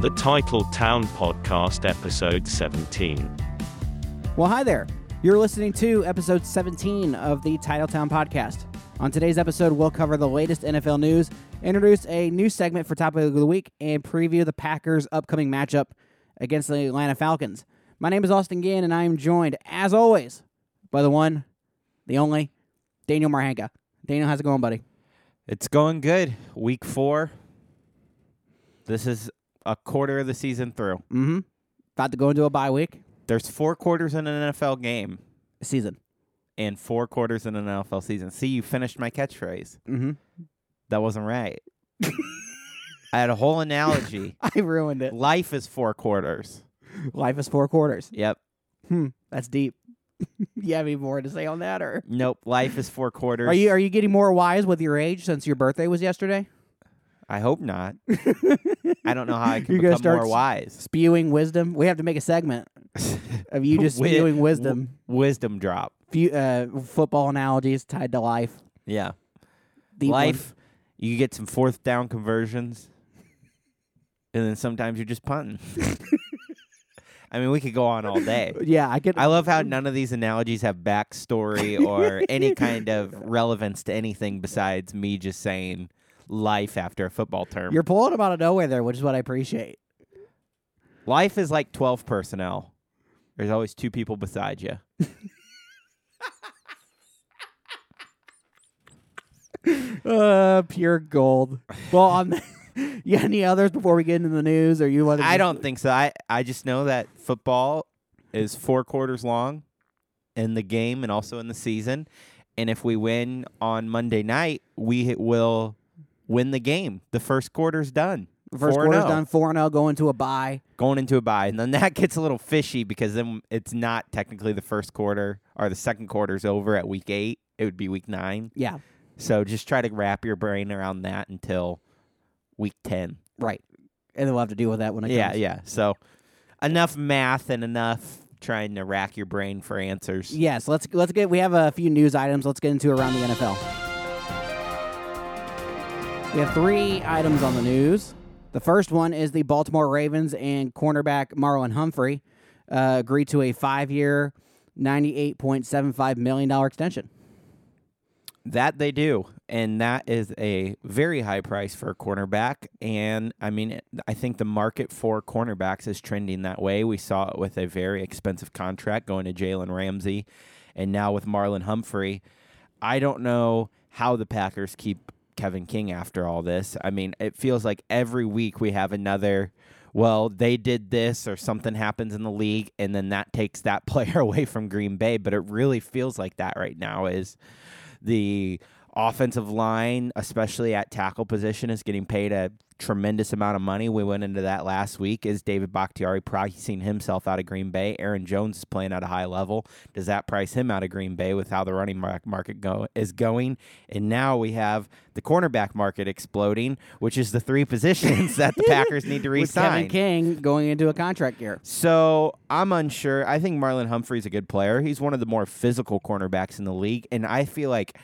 The Title Town Podcast, Episode 17. Well, hi there. You're listening to episode 17 of the Titletown podcast. On today's episode, we'll cover the latest NFL news, introduce a new segment for Topic of the Week, and preview the Packers' upcoming matchup against the Atlanta Falcons. My name is Austin Gann, and I am joined, as always, by the one, the only, Daniel Marhanka. Daniel, how's it going, buddy? It's going good. Week four. This is a quarter of the season through. Mm-hmm. About to go into a bye week There's four quarters in an NFL game season. and four quarters in an NFL season. See, you finished my catchphrase. Mm-hmm. That wasn't right. I had a whole analogy. I ruined it. Life is four quarters. Life is four quarters. Yep. Hmm. That's deep. you have any more to say on that, or Nope. Life is four quarters. are you are you getting more wise with your age since your birthday was yesterday? I hope not. I don't know how I can You're gonna become more start s- wise. Spewing wisdom. We have to make a segment of you just Wi- spewing wisdom. Wisdom drop. Few, uh, football analogies tied to life. Yeah. Deep Life, you get some fourth down conversions, and then sometimes you're just punting. I mean, we could go on all day. Yeah, I could. I love how none of these analogies have backstory or any kind of relevance to anything besides me just saying life after a football term. You're pulling them out of nowhere there, which is what I appreciate. life is like 12 personnel. There's always two people beside you. Uh, pure gold. Well, on you got any others before we get into the news, or you want? I don't think so. I, I just know that football is four quarters long in the game and also in the season. And if we win on Monday night, we will win the game. The first quarter's done. First 4-0. quarter's oh. done. Four and zero, going to a bye. Going into a bye. And then that gets a little fishy because then it's not technically the first quarter or the second quarter's over at week eight. It would be week nine. Yeah, So just try to wrap your brain around that until week 10. right. And then we'll have to deal with that when it Yeah, comes. yeah. So enough math and enough trying to rack your brain for answers. Yes, let's let's get. We have a few news items. Let's get into around the NFL. We have three items on the news. The first one is the Baltimore Ravens and cornerback Marlon Humphrey uh, agreed to a five-year, ninety-eight point seven five million dollar extension. That they do. And that is a very high price for a cornerback. And I mean, I think the market for cornerbacks is trending that way. We saw it with a very expensive contract going to Jalen Ramsey and now with Marlon Humphrey. I don't know how the Packers keep Kevin King after all this. I mean, it feels like every week we have another. Well, they did this or something happens in the league, and then that takes that player away from Green Bay. But it really feels like that right now. Is the offensive line, especially at tackle position, is getting paid a tremendous amount of money. We went into that last week. Is David Bakhtiari pricing himself out of Green Bay? Aaron Jones is playing at a high level. Does that price him out of Green Bay with how the running market go is going? And now we have the cornerback market exploding, which is the three positions that the Packers need to With Kevin re-sign. King going into a contract year. So I'm unsure. I think Marlon Humphrey's a good player. He's one of the more physical cornerbacks in the league, and I feel like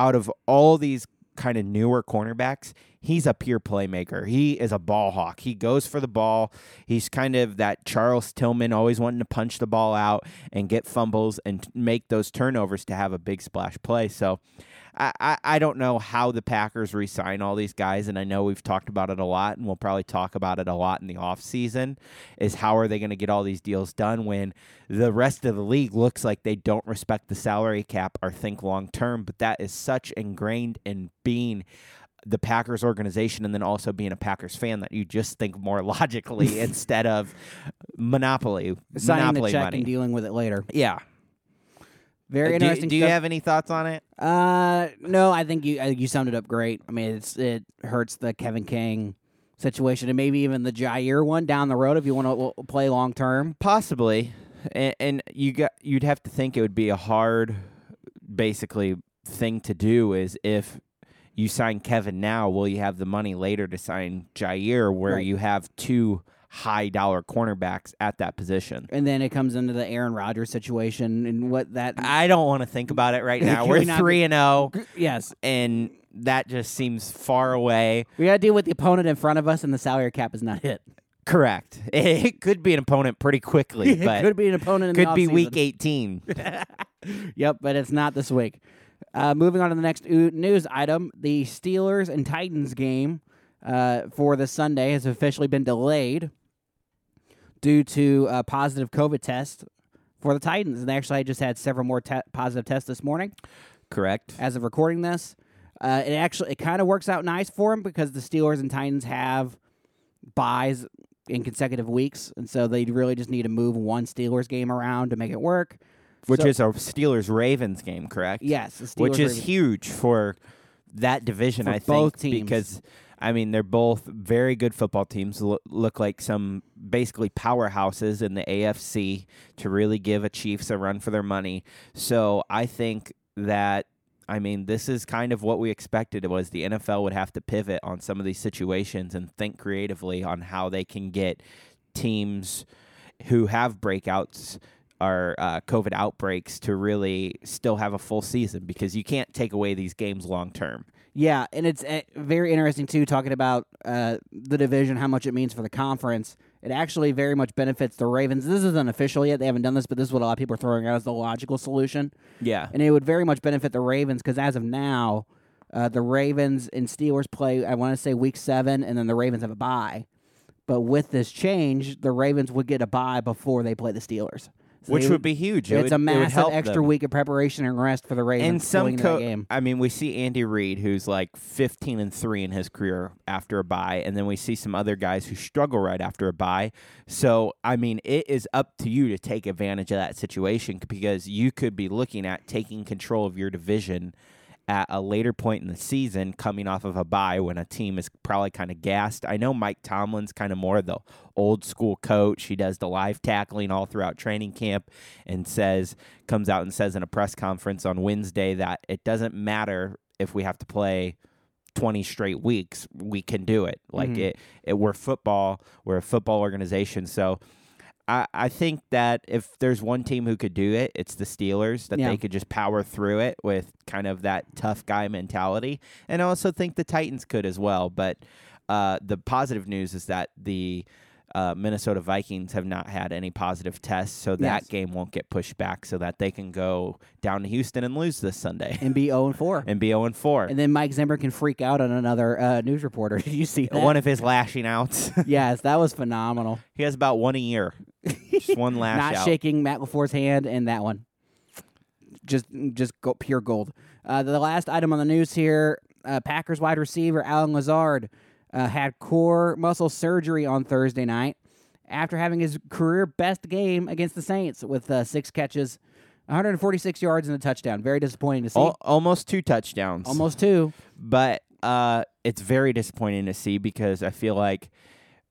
out of all these kind of newer cornerbacks, he's a pure playmaker. He is a ball hawk. He goes for the ball. He's kind of that Charles Tillman, always wanting to punch the ball out and get fumbles and make those turnovers to have a big splash play. So. I, I, I don't know how the Packers re-sign all these guys, and I know we've talked about it a lot, and we'll probably talk about it a lot in the offseason, is how are they going to get all these deals done when the rest of the league looks like they don't respect the salary cap or think long term, but that is such ingrained in being the Packers organization and then also being a Packers fan that you just think more logically instead of monopoly Signing monopoly the check money. and dealing with it later. yeah. Very Uh, do, interesting. do you stuff. have any thoughts on it? Uh, no, I think you I think you summed it up great. I mean, it's it hurts the Kevin King situation and maybe even the Jaire one down the road if you want to play long term. Possibly, and, and you got you'd have to think it would be a hard, basically thing to do is if you sign Kevin now, will you have the money later to sign Jaire, where Right. you have two high dollar cornerbacks at that position? And then it comes into the Aaron Rodgers situation and what that. I don't want to think about it right now. We're we three and zero, yes, and that just seems far away. we got to deal with the opponent in front of us, and the salary cap is not hit. Correct. It could be an opponent pretty quickly, it but could be an opponent in could be week 18. Yep, but it's not this week. Uh, moving on to the next news item: the Steelers and Titans game uh, for the Sunday has officially been delayed due to a positive COVID test for the Titans. And actually, I just had several more te- positive tests this morning Correct. as of recording this. Uh, it actually it kind of works out nice for them because the Steelers and Titans have byes in consecutive weeks, and so they really just need to move one Steelers game around to make it work. Which So- is a Steelers Ravens game, correct? Yes, Which is Ravens. huge for that division, For I think. Because, I mean, they're both very good football teams, look, look like some basically powerhouses in the AFC to really give a Chiefs a run for their money. So I think that. I mean, this is kind of what we expected. Was the NFL would have to pivot on some of these situations and think creatively on how they can get teams who have breakouts or uh, COVID outbreaks to really still have a full season because you can't take away these games long term. Yeah, and it's uh, very interesting too, talking about uh, the division, how much it means for the conference. It actually very much benefits the Ravens. This isn't official yet; they haven't done this, but this is what a lot of people are throwing out as the logical solution, Yeah. and it would very much benefit the Ravens because as of now, uh, the Ravens and Steelers play. I want to say week seven, and then the Ravens have a bye. But with this change, the Ravens would get a bye before they play the Steelers, So Which they would be huge. It It's would- a it would massive help extra them. week of preparation and rest for the Ravens. And some going into that co- game. I mean, we see Andy Reid, who's like 15 and three in his career after a bye, and then we see some other guys who struggle right after a bye. So, I mean, it is up to you to take advantage of that situation because you could be looking at taking control of your division at a later point in the season, coming off of a bye when a team is probably kind of gassed. I know Mike Tomlin's kind of more the old school coach. He does the live tackling all throughout training camp and says comes out and says in a press conference on Wednesday that it doesn't matter if we have to play 20 straight weeks, we can do it. Like Mhm. it, it we're football, we're a football organization. So I, I think that if there's one team who could do it, it's the Steelers, that Yeah. they could just power through it with kind of that tough guy mentality. And I also think the Titans could as well. But uh, the positive news is that the uh, Minnesota Vikings have not had any positive tests, so that Yes. game won't get pushed back so that they can go down to Houston and lose this Sunday and be zero and four. and be 0 and 4. And then Mike Zimmer can freak out on another uh, news reporter. Did you see that? One of his lashing outs. yes, that was phenomenal. he has about one a year. Just one lash Not out. shaking Matt LaFleur's hand, and that one, just just go, pure gold. Uh, the last item on the news here: uh, Packers wide receiver Allen Lazard uh, had core muscle surgery on Thursday night after having his career best game against the Saints with uh, six catches, 146 yards and a touchdown. Very disappointing to see. Al- almost two touchdowns. Almost two. but uh, it's very disappointing to see because I feel like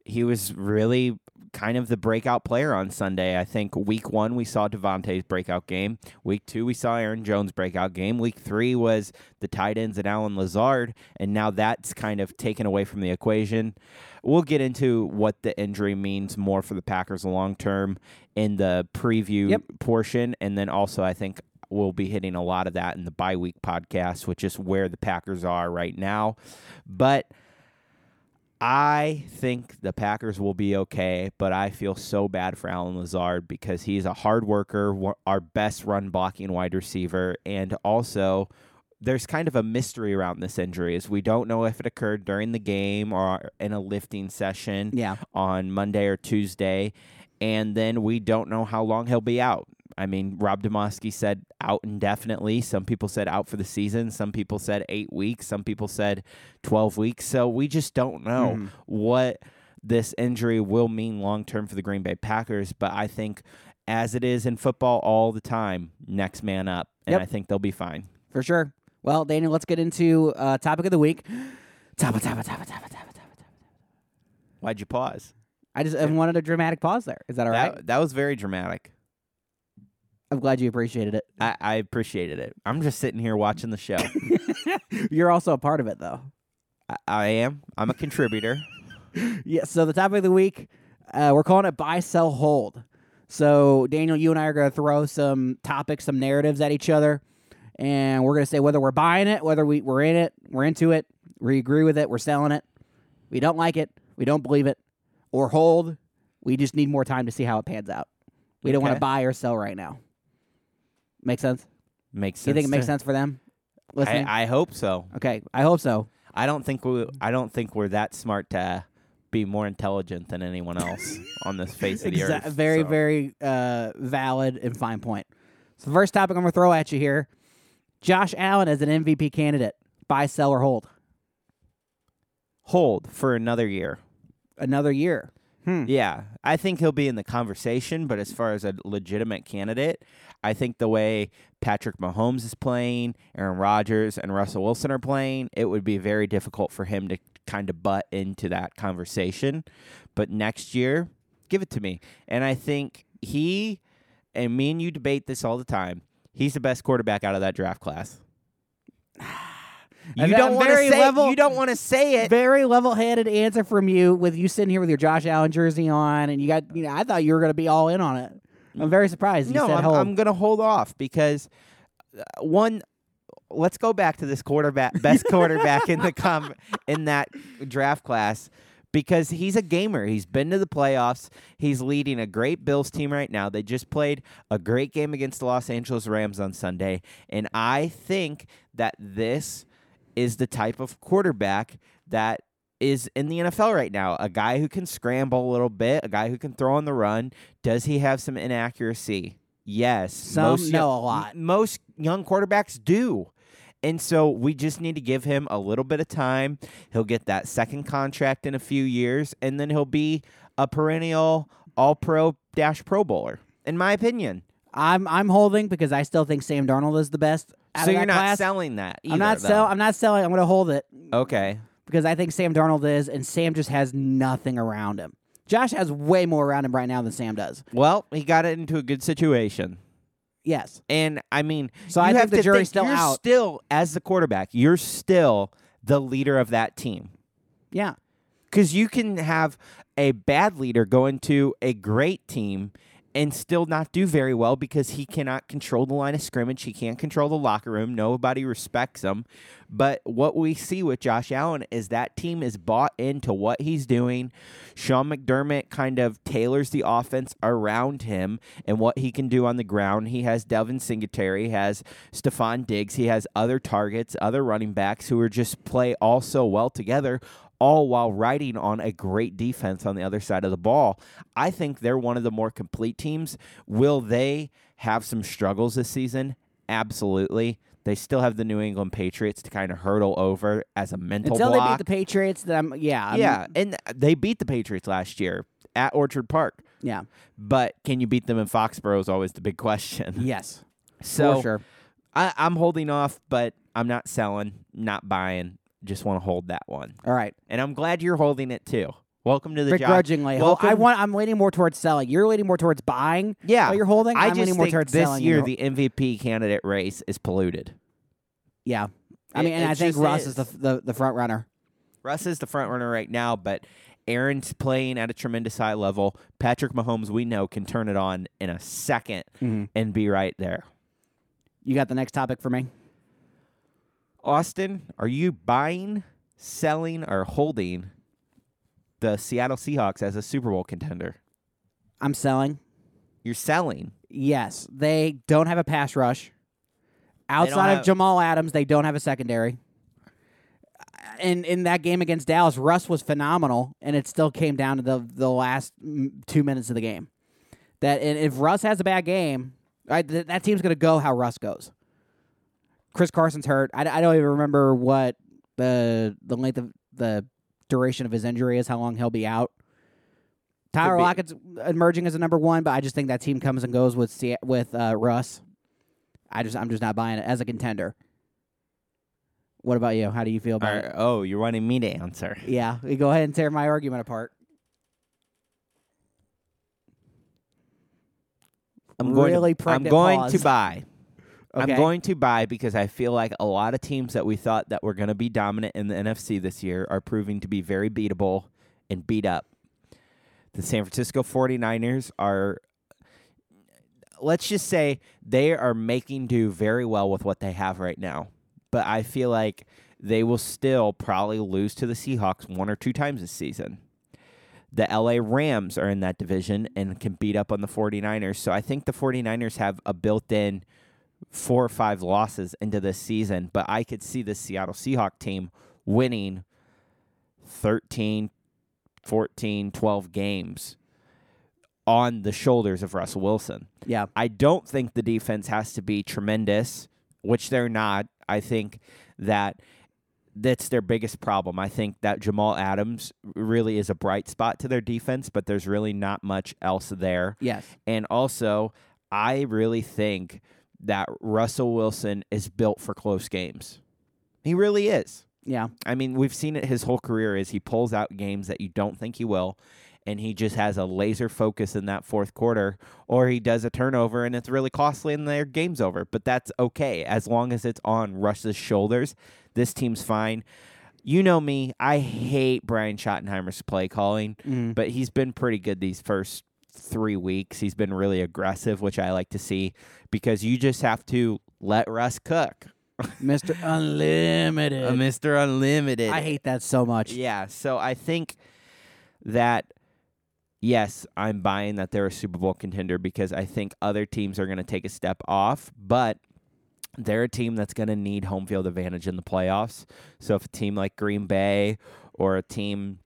he was really kind of the breakout player on Sunday. I think week one we saw Davante's breakout game. Week two we saw Aaron Jones' breakout game. Week three was the tight ends and Allen Lazard, and now that's kind of taken away from the equation. We'll get into what the injury means more for the Packers long term in the preview Yep. portion, and then also I think we'll be hitting a lot of that in the bye week podcast, which is where the Packers are right now. But I think the Packers will be okay, but I feel so bad for Allen Lazard because he's a hard worker, our best run blocking wide receiver, and also there's kind of a mystery around this injury is we don't know if it occurred during the game or in a lifting session Yeah. on Monday or Tuesday, and then we don't know how long he'll be out. I mean, Rob Demovsky said out indefinitely. Some people said out for the season. Some people said eight weeks. Some people said 12 weeks. So we just don't know Mhm. what this injury will mean long term for the Green Bay Packers. But I think, as it is in football all the time, next man up. And Yep. I think they'll be fine. For sure. Well, Daniel, let's get into uh, topic of the week. Why'd you pause? I just I wanted a dramatic pause there. Is that all right? That, that was very dramatic. I'm glad you appreciated it. I, I appreciated it. I'm just sitting here watching the show. You're also a part of it, though. I, I am. I'm a contributor. Yeah. So the topic of the week, uh, we're calling it buy, sell, hold. So Daniel, you and I are going to throw some topics, some narratives at each other, and we're going to say whether we're buying it, whether we, we're in it, we're into it, we agree with it, we're selling it, we don't like it, we don't believe it, or hold. We just need more time to see how it pans out. We don't want to buy or sell right now. Make sense? Makes Do sense. you think it makes to- sense for them? Listening. I, I hope so. okay, I hope so. I don't think we. I don't think we're that smart to be more intelligent than anyone else on this face of the Exa- earth. very, so. very uh, valid and fine point. So the first topic I'm going to throw at you here: Josh Allen as an MVP candidate. Buy, sell, or hold. hold for another year. Another year. Hmm. Yeah, I think he'll be in the conversation, but as far as a legitimate candidate, I think the way Patrick Mahomes is playing, Aaron Rodgers and Russell Wilson are playing, it would be very difficult for him to kind of butt into that conversation. But next year, give it to me. And I think he and me and you debate this all the time. He's the best quarterback out of that draft class. You don't want to say level- you don't want to say it. Very level-headed answer from you, with you sitting here with your Josh Allen jersey on, and you got. You know, I thought you were going to be all in on it. I'm very surprised. You no, I'm. I'm going to hold off because uh, one. Let's go back to this quarterback, best quarterback in the com in that draft class, because he's a gamer. He's been to the playoffs. He's leading a great Bills team right now. They just played a great game against the Los Angeles Rams on Sunday, and I think that this is the type of quarterback that is in the NFL right now. A guy who can scramble a little bit, a guy who can throw on the run. Does he have some inaccuracy? Yes. Some most know young- a lot. Most young quarterbacks do. And so we just need to give him a little bit of time. He'll get that second contract in a few years, and then he'll be a perennial all pro dash pro bowler, in my opinion. I'm I'm holding because I still think Sam Darnold is the best. Out so you're not class. selling that either. I'm not sell. I'm not selling. I'm going to hold it Okay. because I think Sam Darnold is, and Sam just has nothing around him. Josh has way more around him right now than Sam does. Well, he got it into a good situation. Yes. And I mean, So I think have the jury's still you're out. Still, as the quarterback, you're still the leader of that team. Yeah. Because you can have a bad leader go into a great team and still not do very well because he cannot control the line of scrimmage. He can't control the locker room. Nobody respects him. But what we see with Josh Allen is that team is bought into what he's doing. Sean McDermott kind of tailors the offense around him and what he can do on the ground. He has Devin Singletary, he has Stefon Diggs, he has other targets, other running backs who are just play all so well together all while riding on a great defense on the other side of the ball. I think they're one of the more complete teams. Will they have some struggles this season? Absolutely. They still have the New England Patriots to kind of hurdle over as a mental Until block. they beat the Patriots, then I'm yeah. I'm- yeah, and they beat the Patriots last year at Orchard Park. Yeah. But can you beat them in Foxborough is always the big question. Yes. So for sure. I, I'm holding off, but I'm not selling, not buying. Just want to hold that one. All right. And I'm glad you're holding it too. Welcome to the job. Begrudgingly. Hol- I want. I'm leaning more towards selling. You're leaning more towards buying. Yeah. You're holding. I I'm just leaning more think towards this selling. year the MVP candidate race is polluted. yeah. I It- mean, and it I think just Russ is, is. the, the front runner. Russ is the front runner right now, but Aaron's playing at a tremendous high level. Patrick Mahomes, we know, can turn it on in a 2nd Mhm. and be right there. You got the next topic for me? Austin, are you buying, selling, or holding the Seattle Seahawks as a Super Bowl contender? I'm selling. You're selling. Yes, they don't have a pass rush. Outside of Jamal Adams, they don't have a secondary. And in that game against Dallas, Russ was phenomenal, and it still came down to the the last mm, two minutes of the game. That and if Russ has a bad game, right, th- that team's going to go how Russ goes. Chris Carson's hurt. I, I don't even remember what the the length of the duration of his injury is, how long he'll be out. Tyler be. Lockett's emerging as a number one, but I just think that team comes and goes with with uh, Russ. I just I'm just not buying it as a contender. What about you? How do you feel about Or- it? oh, you're wanting me to answer. Yeah, go ahead and tear my argument apart. I'm going Really to, I'm going pause. to buy. Okay. I'm going to buy because I feel like a lot of teams that we thought that were going to be dominant in the NFC this year are proving to be very beatable and beat up. The San Francisco 49ers are let's just say they are making do very well with what they have right now. But I feel like they will still probably lose to the Seahawks one or two times this season. The LA Rams are in that division and can beat up on the 49ers. So I think the 49ers have a built in four or five losses into this season, but I could see the Seattle Seahawk team winning 13, 14, 12 games on the shoulders of Russell Wilson. Yeah. I don't think the defense has to be tremendous, which they're not. I think that that's their biggest problem. I think that Jamal Adams really is a bright spot to their defense, but there's really not much else there. Yes. And also, I really think that Russell Wilson is built for close games. He really is. Yeah. I mean, we've seen it his whole career is he pulls out games that you don't think he will and he just has a laser focus in that fourth quarter or he does a turnover and it's really costly and their game's over. But that's okay as long as it's on Russ's shoulders. This team's fine. You know me, I hate Brian Schottenheimer's play calling, Mm. but he's been pretty good these first 3 weeks. He's been really aggressive, which I like to see because you just have to let Russ cook. Mr. Unlimited. Uh, Mr. Unlimited. I hate that so much. Yeah, so I think that yes, I'm buying that they're a Super Bowl contender because I think other teams are going to take a step off, but they're a team that's going to need home field advantage in the playoffs. So if a team like Green Bay or a team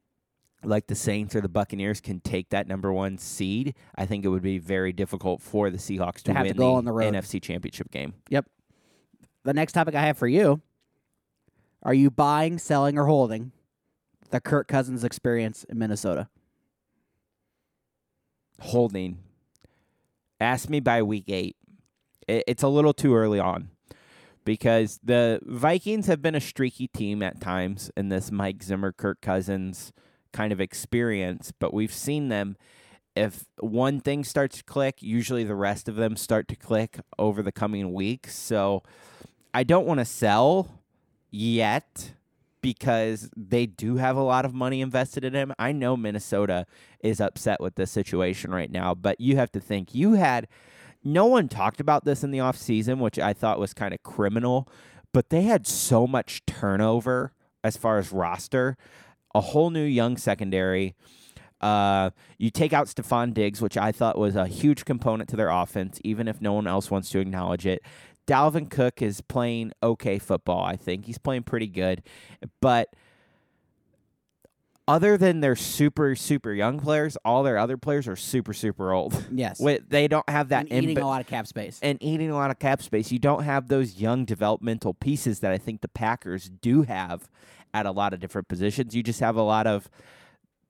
like the Saints or the Buccaneers can take that number one seed, I think it would be very difficult for the Seahawks to, To have to go the, on the road. NFC Championship game. Yep. The next topic I have for you are you buying, selling, or holding the Kirk Cousins experience in Minnesota? holding. Ask me by week eight. It's a little too early on because the Vikings have been a streaky team at times in this Mike Zimmer, Kirk Cousins kind of experience, but we've seen them. If one thing starts to click, usually the rest of them start to click over the coming weeks. So I don't want to sell yet because they do have a lot of money invested in him. I know Minnesota is upset with this situation right now, but you have to think you had no one talked about this in the offseason, which I thought was kind of criminal, but they had so much turnover as far as roster, a whole new young secondary. Uh, you take out Stefon Diggs, which I thought was a huge component to their offense, even if no one else wants to acknowledge it. Dalvin Cook is playing okay football. I think he's playing pretty good, but other than their super super young players, all their other players are super super old. Yes. Wait, they don't have that and eating a lot of cap space. and eating a lot of cap space. You don't have those young developmental pieces that I think the Packers do have at a lot of different positions. You just have a lot of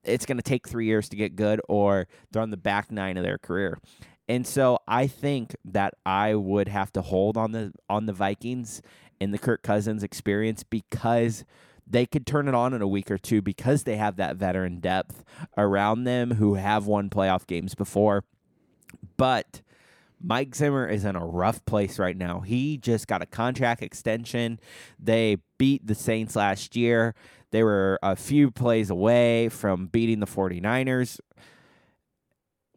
it's going to take 3 years to get good or they're on the back nine of their career. And so I think that I would have to hold on the on the Vikings in the Kirk Cousins experience because they could turn it on in a week or two because they have that veteran depth around them who have won playoff games before. But Mike Zimmer is in a rough place right now. He just got a contract extension. They beat the Saints last year. They were a few plays away from beating the 49ers.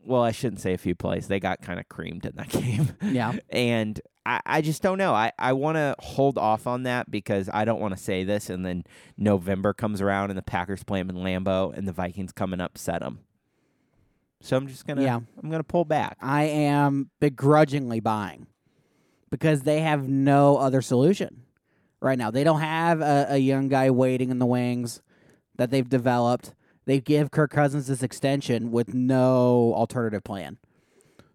Well, I shouldn't say a few plays. They got kind of creamed in that game. yeah. And I, I just don't know. I, I want to hold off on that because I don't want to say this and then November comes around and the Packers play them in Lambeau and the Vikings come and upset them. So I'm just gonna Yeah. I'm gonna pull back. I am begrudgingly buying because they have no other solution right now. They don't have a, a young guy waiting in the wings that they've developed. They give Kirk Cousins this extension with no alternative plan.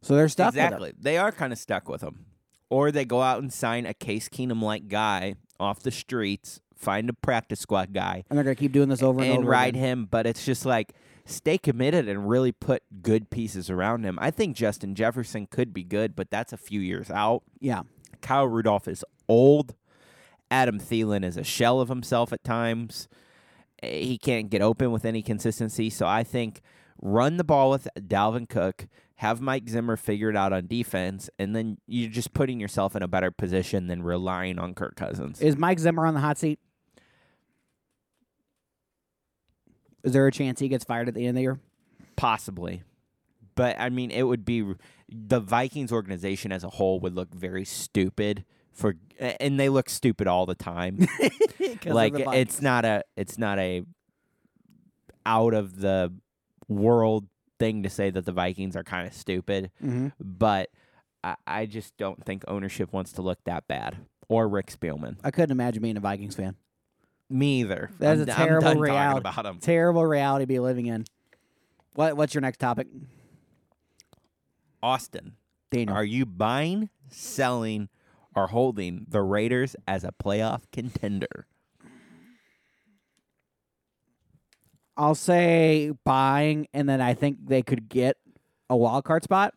So they're stuck with exactly. They are kind of stuck with him, or they go out and sign a Case Keenum like guy off the streets, find a practice squad guy, And they're going to keep doing this over and, and over And ride again. him. But it's just like stay committed and really put good pieces around him. I think Justin Jefferson could be good, but that's a few years out. Yeah. Kyle Rudolph is old. Adam Thielen is a shell of himself at times. Eh, He can't get open with any consistency. So I think run the ball with Dalvin Cook, have Mike Zimmer figure it out on defense, and then you're just putting yourself in a better position than relying on Kirk Cousins. Is Mike Zimmer on the hot seat? Is there a chance he gets fired at the end of the year? Possibly. But I mean, it would be the Vikings organization as a whole would look very stupid for, and they look stupid all the time. like the it's not a it's not a out of the world thing to say that the Vikings are kind of stupid, Mm-hmm. but I, I just don't think ownership wants to look that bad. Or Rick Spielman. I couldn't imagine being a Vikings fan. Me either. That is I'm, a terrible done talking reality. Terrible reality to be living in. What What's your next topic, Austin, Daniel? are you buying, selling, or holding the Raiders as a playoff contender? I'll say buying, and then I think they could get a wild card spot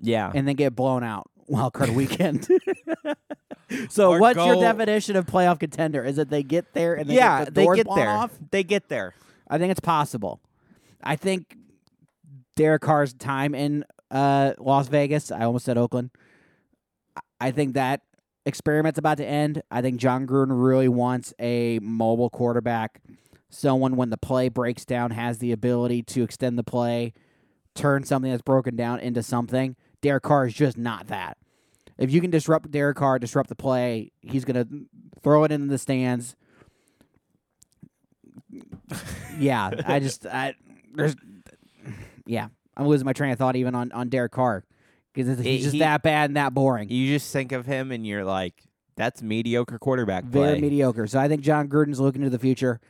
Yeah. and then get blown out wild card weekend. so, what's your definition of playoff contender? Is it they get there and they yeah, get the they get blown there. off? They get there. I think it's possible. I think Derek Carr's time in uh, Las Vegas, I almost said Oakland. I- I think that experiment's about to end. I think Jon Gruden really wants a mobile quarterback, someone when the play breaks down has the ability to extend the play, turn something that's broken down into something. Derek Carr is just not that. If you can disrupt Derek Carr, disrupt the play, he's going to throw it into the stands. yeah, I just I there's yeah, I'm losing my train of thought even on on Derek Carr because he's He- just he- that bad and that boring. You just think of him and you're like, that's mediocre quarterback Very mediocre. So I think Jon Gruden's looking to the future.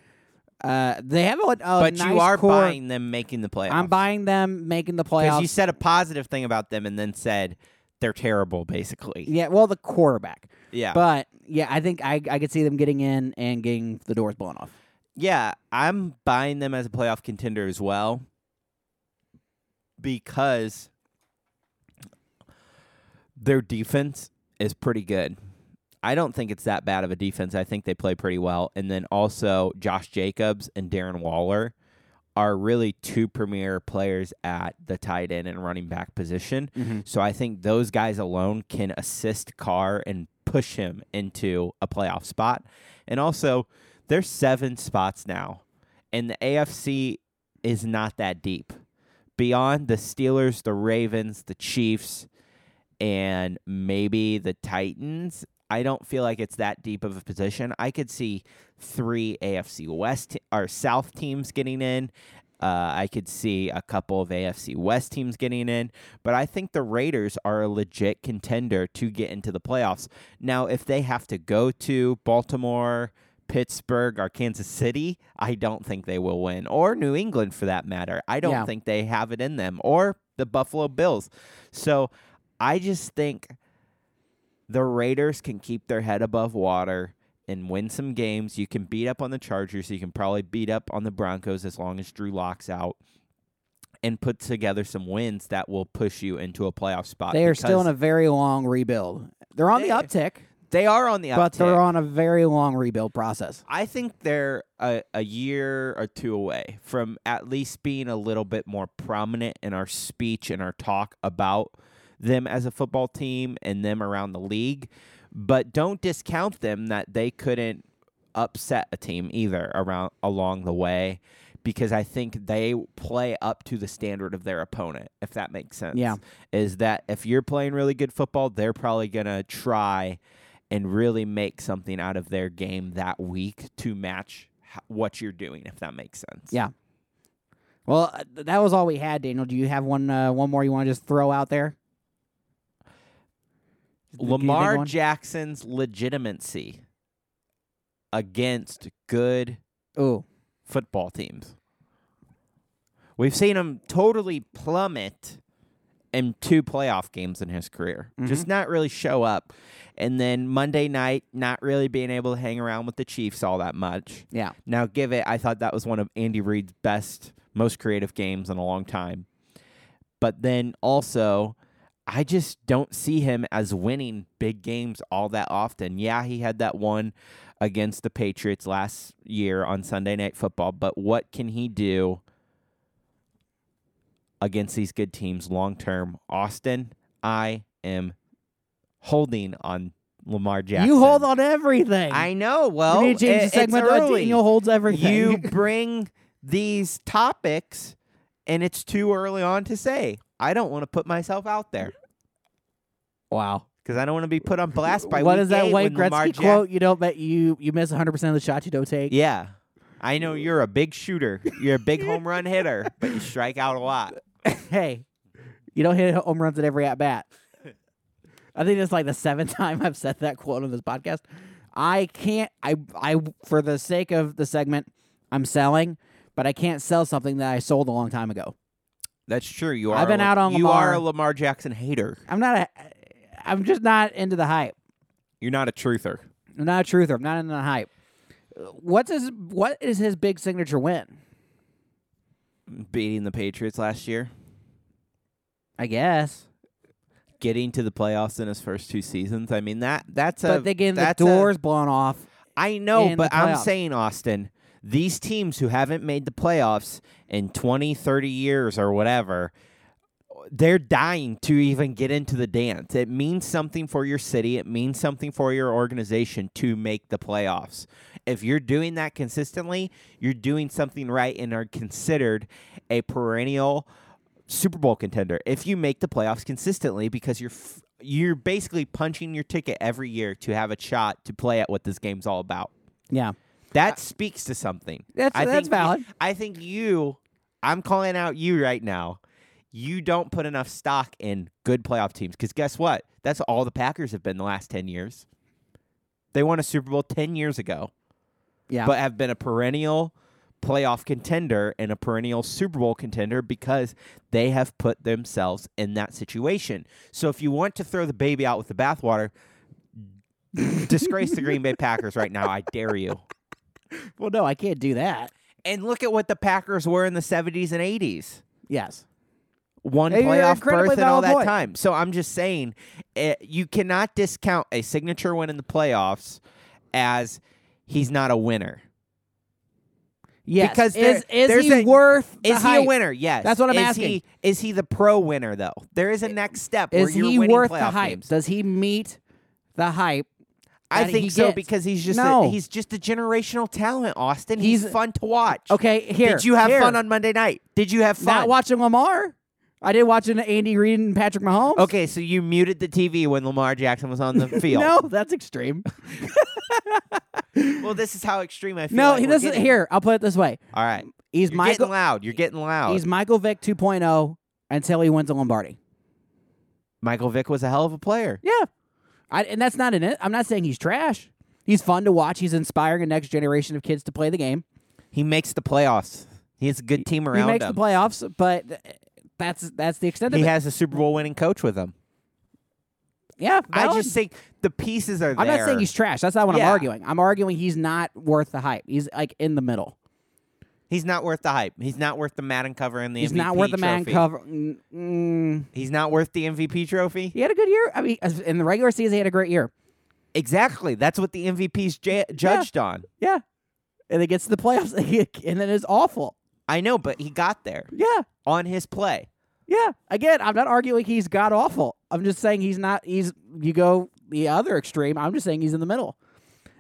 Uh, they have a, a but nice you are core. buying them making the playoffs. I'm buying them making the because playoffs. you said a positive thing about them and then said they're terrible, basically. yeah, well, the quarterback. Yeah, But yeah, I think I I could see them getting in and getting the doors blown off. yeah, I'm buying them as a playoff contender as well because their defense is pretty good. I don't think it's that bad of a defense. I think they play pretty well. And then also Josh Jacobs and Darren Waller are really two premier players at the tight end and running back position. Mm-hmm. So I think those guys alone can assist Carr and push him into a playoff spot. And also, there's seven spots now, and the AFC is not that deep. Beyond the Steelers, the Ravens, the Chiefs, and maybe the Titans, I don't feel like it's that deep of a position. I could see three AFC West or South teams getting in. Uh, I could see a couple of AFC West teams getting in, but I think the Raiders are a legit contender to get into the playoffs. Now, if they have to go to Baltimore, Pittsburgh, or Kansas City, I don't think they will win, or New England for that matter. I don't Yeah. think they have it in them, or the Buffalo Bills. So I just think the Raiders can keep their head above water and win some games. You can beat up on the Chargers. You can probably beat up on the Broncos as long as Drew Lock's out and put together some wins that will push you into a playoff spot. They are still in a very long rebuild. They're on the uptick, they are on the uptick. but they're on a very long rebuild process. I think they're a, a year or two away from at least being a little bit more prominent in our speech and our talk about them as a football team and them around the league. But don't discount them that they couldn't upset a team either around along the way because I think they play up to the standard of their opponent, if that makes sense. Yeah. Is that if you're playing really good football, they're probably gonna try and really make something out of their game that week to match what you're doing, if that makes sense. Yeah. Well, uh, that was all we had, Daniel. Do you have one uh, one more you want to just throw out there? Can you think of Lamar? Jackson's legitimacy against good Ooh, football teams. We've seen him totally plummet in two playoff games in his career. Just not really show up. And then Monday night, not really being able to hang around with the Chiefs all that much. yeah. Now, give it, I thought that was one of Andy Reid's best, most creative games in a long time. But then also, I just don't see him as winning big games all that often. Yeah, he had that one against the Patriots last year on Sunday Night Football, but what can he do against these good teams long term? Austin, I am holding on Lamar Jackson. You hold on everything. I know. Well, we need to change it- it's segment. to early. Daniel holds everything. You bring these topics, and it's too early on to say. I don't want to put myself out there wow. because I don't want to be put on blast by what week is that eight Wayne when Lamar Gretzky Jack- quote? You don't bet you you miss 100 percent of the shots you don't take. Yeah, I know you're a big shooter. You're a big home run hitter, but you strike out a lot. hey, you don't hit home runs at every at bat. I think it's like the seventh time I've said that quote on this podcast. I can't. I I for the sake of the segment, I'm selling, but I can't sell something that I sold a long time ago. That's true. You are. I've been a, out on You are a Lamar Jackson hater. I'm not a. I'm just not into the hype. You're not a truther. I'm not a truther. I'm not into the hype. What's his? What is his big signature win? Beating the Patriots last year, I guess, getting to the playoffs in his first two seasons. I mean that that's a. but they getting the that's a- doors blown off. I know, but I'm saying, Austin, these teams who haven't made the playoffs in 20, 30 years or whatever, they're dying to even get into the dance. It means something for your city, it means something for your organization to make the playoffs. If you're doing that consistently, you're doing something right and are considered a perennial Super Bowl contender. If you make the playoffs consistently because you're f- you're basically punching your ticket every year to have a shot to play at what this game's all about. Yeah, That speaks to something. that's I that's think valid. I think you, I'm calling out you right now. You don't put enough stock in good playoff teams because guess what? That's all the Packers have been the last 10 years. They won a Super Bowl 10 years ago, Yeah, but have been a perennial playoff contender and a perennial Super Bowl contender because they have put themselves in that situation. So if you want to throw the baby out with the bathwater, disgrace the Green Bay Packers right now. I dare you. well, no, I can't do that. And look at what the Packers were in the 70s and 80s. Yes. One you're playoff berth and all that point. time. So I'm just saying, eh, you cannot discount a signature win in the playoffs as he's not a winner. Yes. Because is there- is there's he a- worth? the Is he a winner? Yes. That's what I'm is asking. He, is he the pro winner though? There is a next step where Is he worth the hype? games. Does he meet the hype? I think so gets? because he's just No. a, he's just a generational talent, Austin. He's, He's- fun to watch. Okay, here. Did you have here. fun on Monday night? Did you have fun? Not watching Lamar. I did watching Andy Reid and Patrick Mahomes. Okay, so you muted the TV when Lamar Jackson was on the field. No, that's extreme. Well, this is how extreme I feel. no, like he doesn't. getting. Here, I'll put it this way. All right. He's You're Michael. getting loud. You're getting loud. He's Michael Vick 2.0 until he wins a Lombardi. Michael Vick was a hell of a player. Yeah, I, and that's not in it. I'm not saying he's trash. He's fun to watch. He's inspiring a next generation of kids to play the game. He makes the playoffs. He has a good team around him. He makes him. the playoffs, but that's that's the extent of he it. He has a Super Bowl winning coach with him. yeah, I just think the pieces are I'm there. not saying he's trash. That's not what I'm arguing. I'm arguing he's not worth the hype. He's like in the middle. He's not worth the hype. He's not worth the Madden cover and the MVP. he's MVP not worth the trophy. cover. Mm, mm. He's not worth the MVP trophy. he had a good year. I mean, as- in the regular season, he had a great year. Exactly. That's what the MVP's ja- judged on. Yeah, and it gets to the playoffs, and then it's awful. I know, but he got there Yeah, on his play. yeah. Again, I'm not arguing he's god awful. I'm just saying he's not. He's you go the other extreme. I'm just saying he's in the middle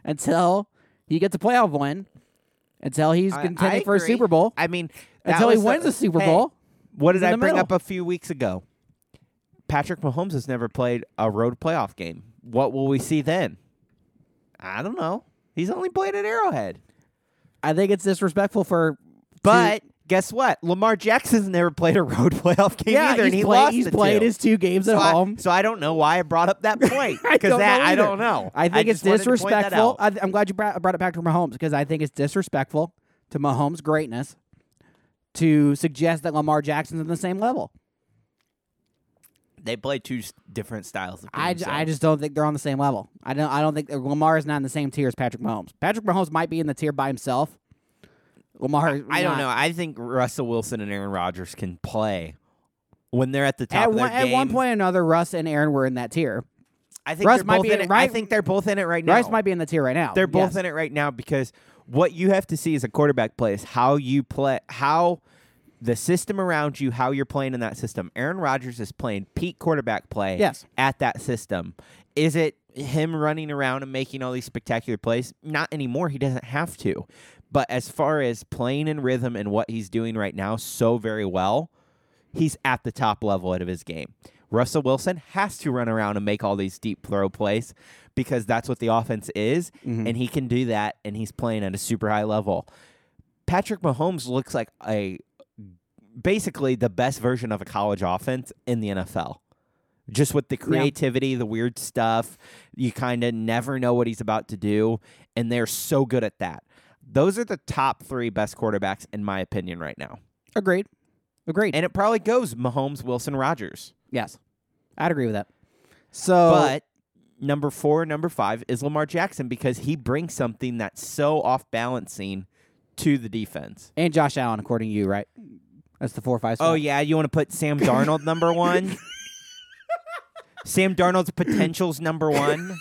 until he gets a playoff win, until he's I- contending I for a agree. Super Bowl, I mean, that until he was the- wins a Super Hey, Bowl. What did in I the bring middle. up a few weeks ago? Patrick Mahomes has never played a road playoff game. What will we see then? I don't know. He's only played at Arrowhead. I think it's disrespectful for. But guess what? Lamar Jackson's never played a road playoff game yeah, either, and he played, lost he's played two. his two games so at I, home. so I don't know why I brought up that point I because don't that know I don't know. I think it's just wanted to point that disrespectful. I, I'm glad you brought, brought it back to Mahomes because I think it's disrespectful to Mahomes' greatness to suggest that Lamar Jackson's on the same level. They play two different styles of I, games. I so- just don't think they're on the same level. I don't. I don't think Lamar is not in the same tier as Patrick Mahomes. Patrick Mahomes might be in the tier by himself. Lamar, I don't know. I think Russell Wilson and Aaron Rodgers can play when they're at the top At one, game. at one point or another, Russ and Aaron were in that tier. I think Russ they're might both be in it. I right- think they're both in it right now. Russ might be in the tier right now. They're both yes. in it right now because what you have to see as a quarterback play is how you play, how the system around you, how you're playing in that system. Aaron Rodgers is playing peak quarterback play Yes. at that system. Is it him running around and making all these spectacular plays? Not anymore. He doesn't have to. But as far as playing in rhythm and what he's doing right now so very well, he's at the top level out of his game. Russell Wilson has to run around and make all these deep throw plays because that's what the offense is, Mhm. and he can do that, and he's playing at a super high level. Patrick Mahomes looks like a basically the best version of a college offense in the NFL. Just with the creativity, the weird stuff, you kind of never know what he's about to do, and they're so good at that. Those are the top three best quarterbacks in my opinion right now, Agreed. Agreed. and it probably goes Mahomes, Wilson, Rodgers. yes, I'd agree with that. So, But number four, number five is Lamar Jackson because he brings something that's so off balancing to the defense. and Josh Allen, according to you, right? That's the four or five. Oh, spot. Oh yeah, you want to put Sam Darnold number one? Sam Darnold's potential's number one.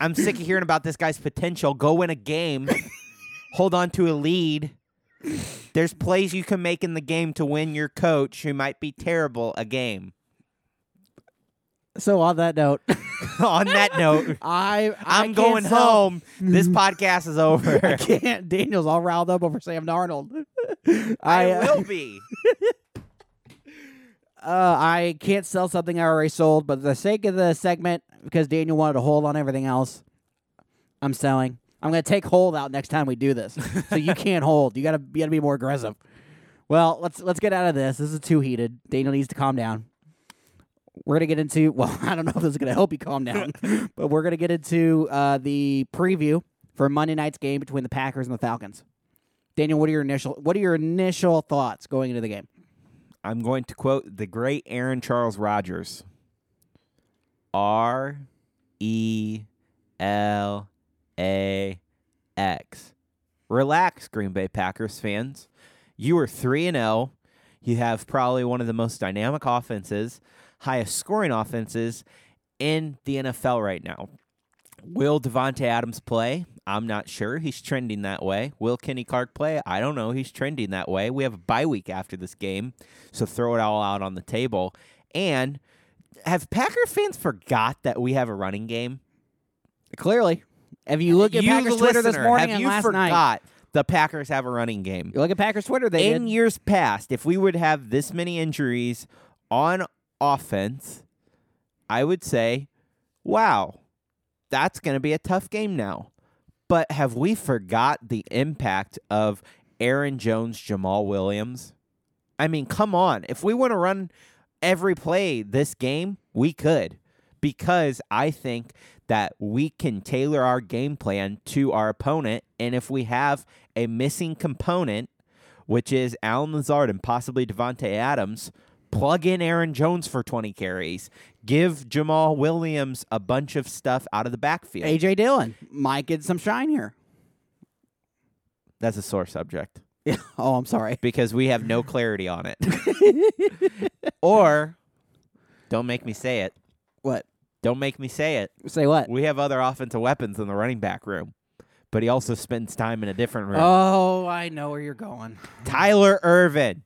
I'm sick of hearing about this guy's potential. Go win a game. Hold on to a lead. There's plays you can make in the game to win your coach, who might be terrible, a game. So on that note, On that note, I I I'm going sell- home. This podcast is over. I can't. Daniel's all riled up over Sam Darnold. I I uh, will be. uh, I can't sell something I already sold, but for the sake of the segment, because Daniel wanted to hold on everything else, I'm selling. I'm gonna take hold out next time we do this. so you can't hold. You gotta you gotta be more aggressive. Well, let's let's get out of this. This is too heated. Daniel needs to calm down. We're gonna get into well, I don't know if this is gonna help you calm down, but we're gonna get into uh, the preview for Monday night's game between the Packers and the Falcons. Daniel, what are your initial what are your initial thoughts going into the game? I'm going to quote the great Aaron Charles Rodgers. R E L A X. Relax, Green Bay Packers fans. You are 3 and 0. You have probably one of the most dynamic offenses, highest scoring offenses in the NFL right now. Will Davante Adams play? I'm not sure. He's trending that way. Will Kenny Clark play? I don't know. He's trending that way. We have a bye week after this game, so throw it all out on the table. And have Packer fans forgot that we have a running game? Clearly, if you look at You, Packers Twitter this morning have and you last forgot night, the Packers have a running game? you look at Packers Twitter, they in did. years past, if we would have this many injuries on offense, I would say, wow, that's going to be a tough game now. But have we forgot the impact of Aaron Jones, Jamaal Williams? I mean, come on. If we want to run every play this game, we could. Because I think that we can tailor our game plan to our opponent. And if we have a missing component, which is Allen Lazard and possibly Davante Adams, plug in Aaron Jones for 20 carries. Give Jamaal Williams a bunch of stuff out of the backfield. AJ Dillon might get some shine here. That's a sore subject Yeah. Oh, I'm sorry. because we have no clarity on it. or, don't make me say it. What? Don't make me say it. Say what? We have other offensive weapons in the running back room, but he also spends time in a different room. Oh, I know where you're going. Tyler Ervin.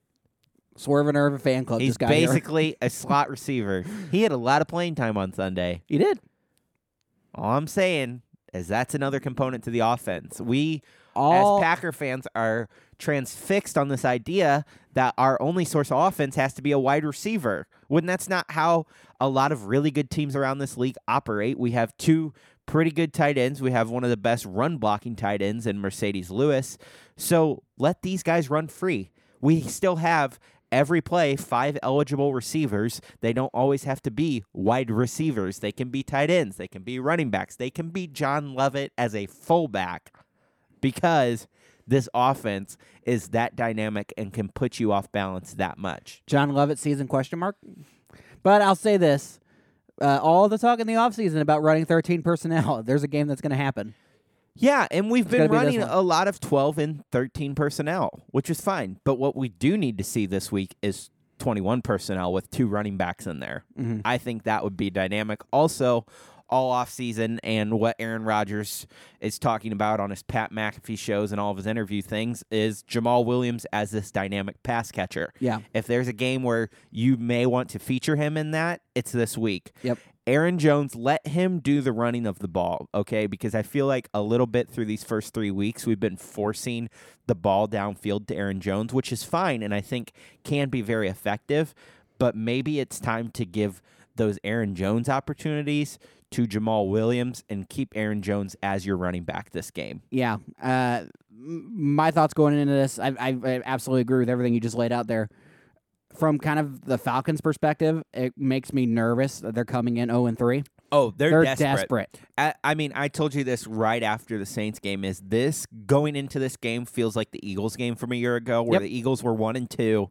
Swerve and Ervin fan club. He's just got here. basically a slot receiver. He had a lot of playing time on Sunday. He did. All I'm saying is that's another component to the offense. We, All as Packer fans, are transfixed on this idea that our only source of offense has to be a wide receiver. When that's not how a lot of really good teams around this league operate. We have two pretty good tight ends. We have one of the best run blocking tight ends in Marcedes Lewis. So let these guys run free. We still have every play five eligible receivers. They don't always have to be wide receivers. They can be tight ends. They can be running backs. They can be John Lovett as a fullback because this offense is that dynamic and can put you off balance that much. John Lovett season question mark. But I'll say this. Uh, all the talk in the offseason about running 13 personnel. There's a game that's going to happen. Yeah, and we've It's been gotta be running a lot of 12 and 13 personnel, which is fine. But what we do need to see this week is 21 personnel with two running backs in there. Mhm. I think that would be dynamic. Also, all off season and what Aaron Rodgers is talking about on his Pat McAfee shows and all of his interview things is Jamaal Williams as this dynamic pass catcher. Yeah. If there's a game where you may want to feature him in that, it's this week. Yep. Aaron Jones, let him do the running of the ball, okay? Because I feel like a little bit through these first three weeks, we've been forcing the ball downfield to Aaron Jones, which is fine and I think can be very effective. But maybe it's time to give those Aaron Jones opportunities to Jamaal Williams and keep Aaron Jones as your running back this game. Yeah. Uh, my thoughts going into this, I, I, I absolutely agree with everything you just laid out there. From kind of the Falcons' perspective, it makes me nervous that they're coming in zero and three. Oh, they're, They're desperate. desperate. I, I mean, I told you this right after the Saints game. Is this going into this game feels like the Eagles game from a year ago, where Yep. the Eagles were one and two,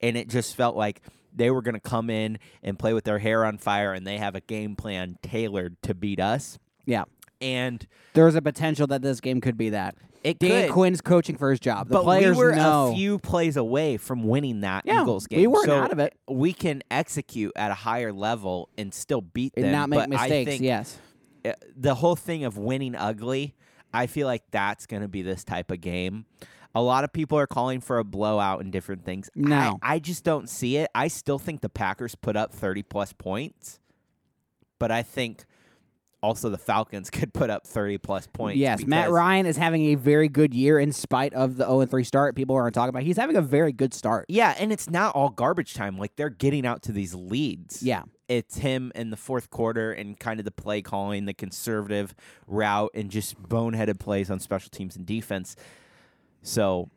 and it just felt like they were going to come in and play with their hair on fire, and they have a game plan tailored to beat us. Yeah. And There's a potential that this game could be that. it Dan could, Quinn's coaching for his job. The but players we were know. a few plays away from winning that yeah, Eagles game. we weren't so out of it. we can execute at a higher level and still beat them. And not make but I mistakes. think yes. uh, the whole thing of winning ugly, I feel like that's going to be this type of game. A lot of people are calling for a blowout and different things. No. I, I just don't see it. I still think the Packers put up 30 plus points, but I think also the Falcons could put up 30 plus points. Yes, Matt Ryan is having a very good year in spite of the 0 and 3 start. People aren't talking about. He's having a very good start. Yeah, and it's not all garbage time. Like they're getting out to these leads. Yeah. it's him in the fourth quarter and kind of the play calling, the conservative route, and just boneheaded plays on special teams and defense. So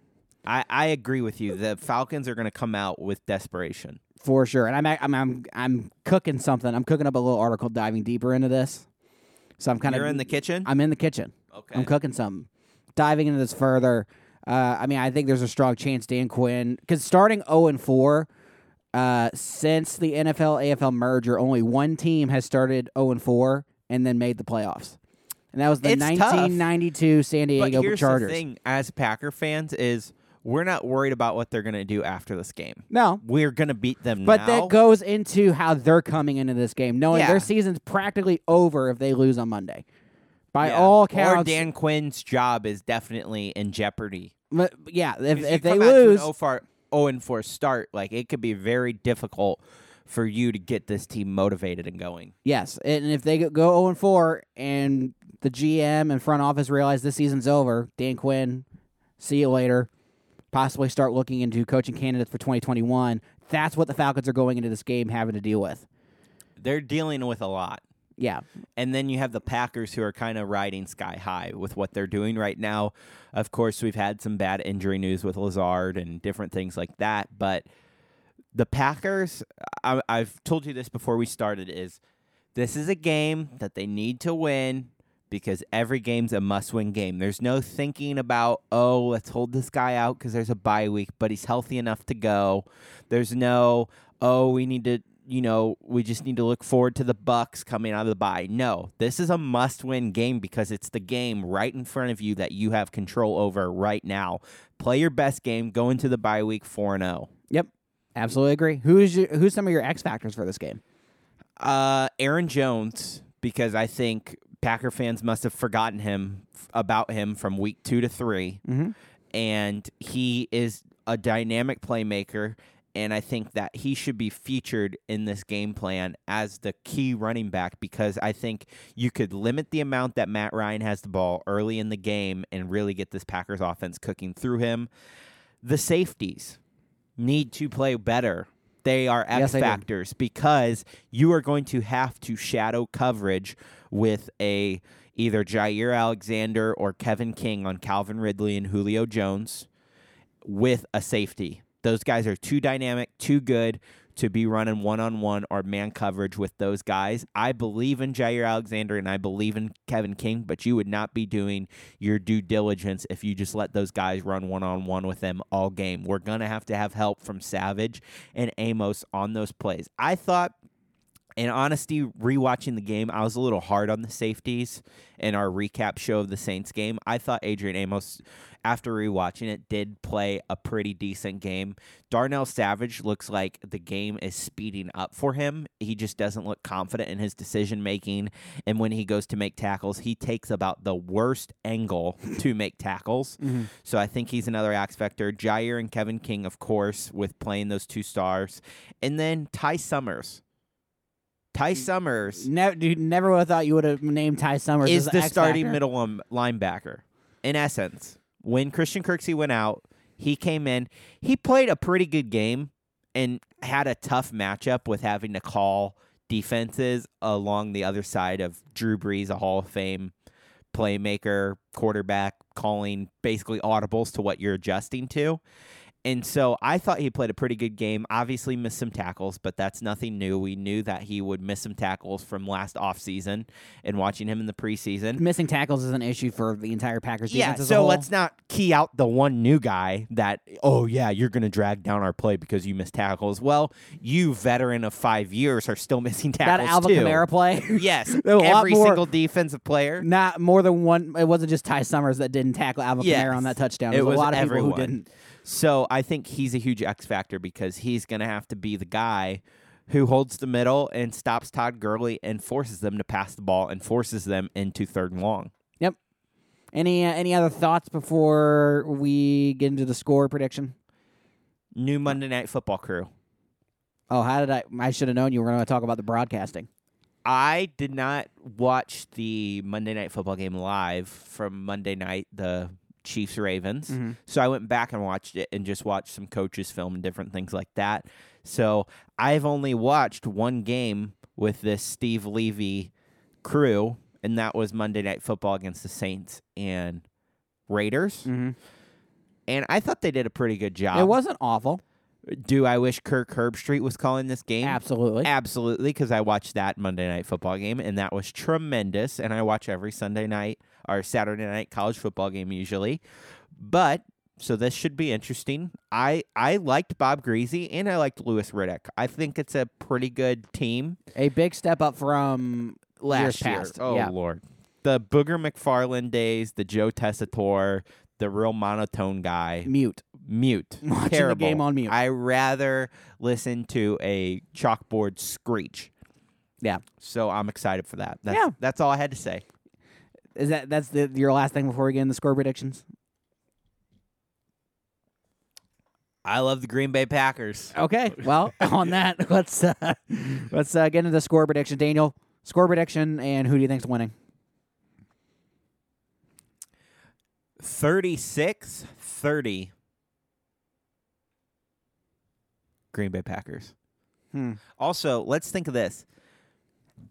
I, I agree with you. The Falcons are going to come out with desperation. for sure. And I'm I'm I'm I'm cooking something. I'm cooking up a little article diving deeper into this. So I'm kind of. You're in the kitchen? I'm in the kitchen. okay. I'm cooking something. Diving into this further. Uh, I mean, I think there's a strong chance Dan Quinn because starting 0 and 4 uh, since the NFL AFL merger, only one team has started 0 and 4 and then made the playoffs, and that was the It's tough. 1992 San but Diego here's Chargers. the thing as Packer fans is we're not worried about what they're going to do after this game. No, We're going to beat them But now. that goes into how they're coming into this game, knowing Yeah. their season's practically over if they lose on Monday. By Yeah. all Or counts, Dan Quinn's job is definitely in jeopardy. but- yeah, if, 'Cause if you they come out to an lose, 0 for 0 and 4 start, like it could be very difficult for you to get this team motivated and going. yes, and if they go 0 and 4 and the GM and front office realize this season's over, Dan Quinn, see you later. Possibly start looking into coaching candidates for 2021. That's what the Falcons are going into this game having to deal with. They're dealing with a lot. Yeah, And then you have the Packers who are kind of riding sky high with what they're doing right now. Of course, we've had some bad injury news with Lazard and different things like that. But the Packers, I, I've told you this before we started, is this is a game that they need to win because every game's a must win game. There's no thinking about, oh, let's hold this guy out because there's a bye week, but he's healthy enough to go. There's no, oh, we need to, you know, we just need to look forward to the Bucks coming out of the bye. No, this is a must win game because it's the game right in front of you that you have control over right now. Play your best game, go into the bye week 4 0. Absolutely agree. Who's your, who's some of your X factors for this game? Uh, Aaron Jones, because I think Packer fans must have forgotten him about him from week two to 3 Mhm. and he is a dynamic playmaker. And I think that he should be featured in this game plan as the key running back because I think you could limit the amount that Matt Ryan has the ball early in the game and really get this Packers offense cooking through him. The safeties need to play better. They are X yes, factors because you are going to have to shadow coverage with a either Jaire Alexander or Kevin King on Calvin Ridley and Julio Jones with a safety. Those guys are too dynamic, too good to be running one on one or man coverage with those guys. I believe in Jaire Alexander and I believe in Kevin King, but you would not be doing your due diligence if you just let those guys run one on one with them all game. We're going to have to have help from Savage and Amos on those plays. I thought in honesty, rewatching the game, I was a little hard on the safeties in our recap show of the Saints game. I thought Adrian Amos, after rewatching it, did play a pretty decent game. Darnell Savage looks like the game is speeding up for him. He just doesn't look confident in his decision making. And when he goes to make tackles, he takes about the worst angle to make tackles. Mm-hmm. So I think he's another X Factor. Jaire and Kevin King, of course, with playing those two stars. And then Ty Summers. Ty Summers Never, dude, never would have thought you would have named Ty Summers is as the X starting factor. middle um, linebacker. In essence, when Christian Kirksey went out, he came in. He played a pretty good game and had a tough matchup with having to call defenses along the other side of Drew Brees, a Hall of Fame playmaker, quarterback, calling basically audibles to what you're adjusting to. And so I thought he played a pretty good game. Obviously missed some tackles, but that's nothing new. We knew that he would miss some tackles from last offseason and watching him in the preseason. Missing tackles is an issue for the entire Packers Yeah, defense as a so let's not key out the one new guy that, oh, yeah, you're going to drag down our play because you missed tackles. Well, you, veteran of five years, are still missing tackles. that Alvin. Kamara play. Yes, every more- single defensive player. Not more than one. It wasn't just Ty Summers that didn't tackle Alvin Yes. Kamara on that touchdown. It There was, was a lot of everyone. people who didn't. So I think he's a huge X factor because he's going to have to be the guy who holds the middle and stops Todd Gurley and forces them to pass the ball and forces them into third and long. Yep. Any uh, any other thoughts before we get into the score prediction? New Monday Night Football crew. Oh, how did I? I should have known you were going to talk about the broadcasting. I did not watch the Monday Night Football game live from Monday night, the Chiefs Ravens. Mhm. So I went back and watched it and just watched some coaches film and different things like that. So I've only watched one game with this Steve Levy crew, and that was Monday Night Football against the Saints and Raiders. Mm-hmm. And I thought they did a pretty good job. It wasn't awful. Do I wish Kirk Herbstreit was calling this game? Absolutely. Absolutely, because I watched that Monday night football game, and that was tremendous. And I watch every Sunday night or Saturday night college football game usually. But so this should be interesting. I I liked Bob Griese and I liked Louis Riddick. I think it's a pretty good team. A big step up from Last year, past. oh yeah. lord, the Booger McFarland days, the Joe Tessitore, the real monotone guy, Mute. mute, Watching the game on mute. I rather listen to a chalkboard screech. Yeah. So I'm excited for that. That's, Yeah. That's all I had to say. Is that that's the your last thing before we get into the score predictions? I love the Green Bay Packers. Okay. Well, on that, let's uh, let's uh, get into the score prediction. Daniel, score prediction, and who do you think's winning? 36 30. Green Bay Packers. Hmm. Also, let's think of this.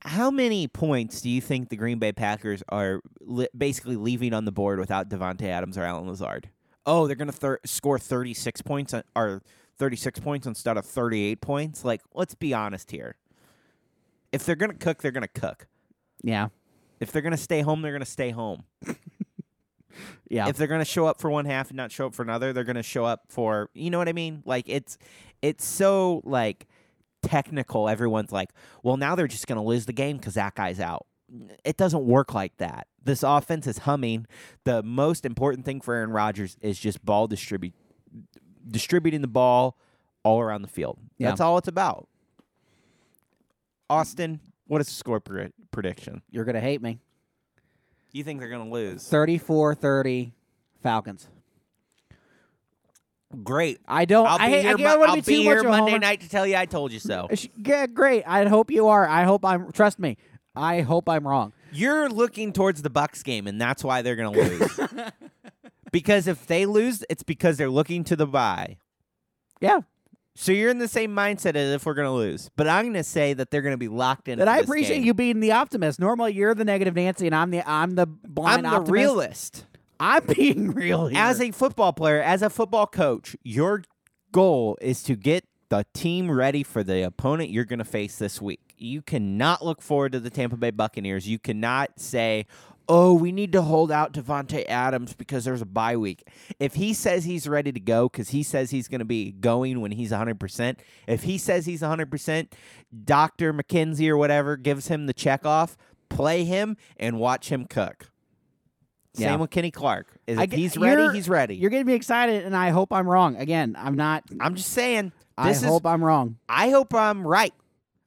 How many points do you think the Green Bay Packers are li- basically leaving on the board without Davante Adams or Allen Lazard? Oh, they're going to thir- score 36 points on, or 36 points instead of 38 points? Like, let's be honest here. If they're going to cook, they're going to cook. Yeah. If they're going to stay home, they're going to stay home. Yeah. If they're going to show up for one half and not show up for another, they're going to show up for, you know what I mean? Like it's it's so like technical. Everyone's like, "Well, now they're just going to lose the game cuz that guy's out." It doesn't work like that. This offense is humming. The most important thing for Aaron Rodgers is just ball distribute distributing the ball all around the field. Yeah. That's all it's about. Austin, what is the score pre- prediction? You're gonna hate me. You think they're going to lose? 34-30 Falcons. Great. I don't. I'll I, be here. I, Mo- don't want I'll to be here much of a Monday homer. night to tell you I told you so. Yeah, great. I hope you are. I hope I'm. Trust me. I hope I'm wrong. You're looking towards the Bucks game, and that's why they're going to lose. because if they lose, it's because they're looking to the bye. Yeah. So you're in the same mindset as if we're going to lose. But I'm going to say that they're going to be locked in. That I appreciate game. you being the optimist. Normally, you're the negative Nancy, and I'm the I'm the blind I'm the optimist. realist. I'm being real here. As a football player, as a football coach, your goal is to get the team ready for the opponent you're going to face this week. You cannot look forward to the Tampa Bay Buccaneers. You cannot say, "Oh, we need to hold out Davante Adams because there's a bye week." If he says he's ready to go cuz he says he's going to be going when he's 100%, if he says he's 100%, Dr. McKenzie or whatever gives him the check off, play him and watch him cook. Yeah. Same with Kenny Clark. Is I if get- he's ready, you're- he's ready. You're getting me excited, and I hope I'm wrong. Again, I'm not. I'm just saying. I This is. hope I'm wrong. I hope I'm right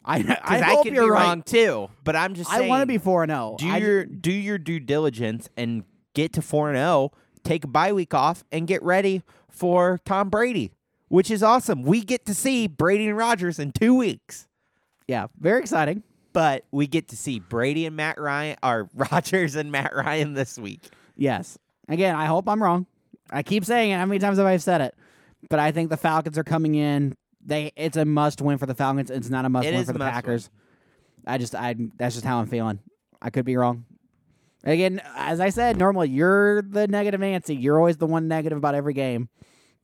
I because I, I, hope could you're be right. wrong too. But I'm just I want to be four and zero. do I- your do your due diligence and get to four and zero. Take a bye week off and get ready for Tom Brady, which is awesome. We get to see Brady and Rodgers in two weeks, yeah, very exciting. but we get to see Brady and Matt Ryan, or Rodgers and Matt Ryan this week. Yes. Again, I hope I'm wrong. I keep saying it. How many times have I said it? But I think the Falcons are coming in. They it's a must win for the Falcons. It's not a must It win is for the must Packers. I just I that's just how I'm feeling. I could be wrong. Again, as I said, normally you're the negative Nancy. You're always the one negative about every game.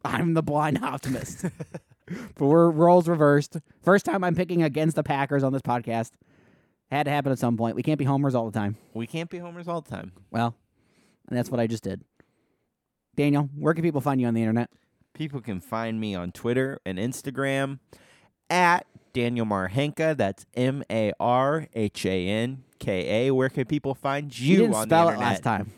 I'm the blind optimist. but we're roles reversed. First time I'm picking against the Packers on this podcast. Had to happen at some point. We can't be homers all the time. We can't be homers all the time. Well, and that's what I just did. Daniel, where can people find you on the internet? People can find me on Twitter and Instagram at Daniel Marhanka. That's M A R H A N K A. Where can people find you, You didn't on spell the it last time.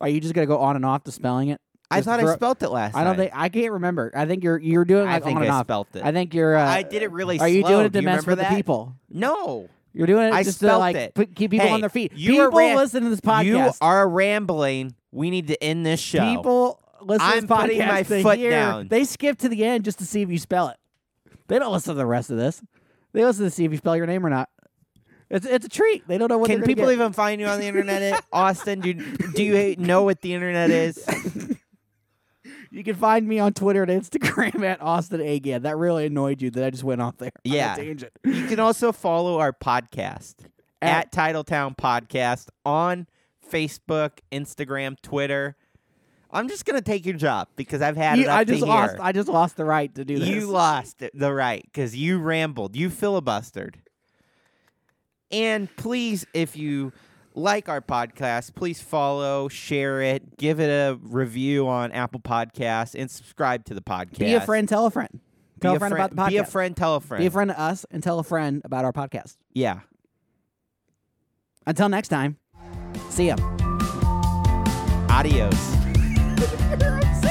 Are you just gonna go on and off to spelling it? I Just thought I spelt it last I don't time. think I can't remember. I think you're you're doing I like think on and I off. spelt it. I think you're. Uh, I did it really Are you doing it Do to you mess with that? the people? No. You're doing it I just to spelt like it. put, keep people Hey, on their feet. you are people ran- listen to this podcast. You are rambling. We need to end this show. people listen to I'm this podcast. putting my they foot hear- down. They skip to the end just to see if you spell it. They don't listen to the rest of this. They listen to see if you spell your name or not. It's it's a treat. They don't know what Can they're gonna people get. even find you on the internet? Austin, do, do you know what the internet is? You can find me on Twitter and Instagram at Austin Agan. That really annoyed you that I just went off there. Yeah. tangent. You can also follow our podcast At- at, Titletown Podcast on Facebook, Instagram, Twitter. I'm just gonna take your job because I've had You- it up I to just here. lost. I just lost the right to do this. You lost the right because you rambled. You filibustered. And please, if you like our podcast, please follow, share it, give it a review on Apple Podcasts, and subscribe to the podcast. Be a friend. Tell a friend. Tell Be a friend about the podcast. Be a friend. Tell a friend. Be a friend to us and tell a friend about our podcast. Yeah. Until next time, see ya. Adios. I'm sick.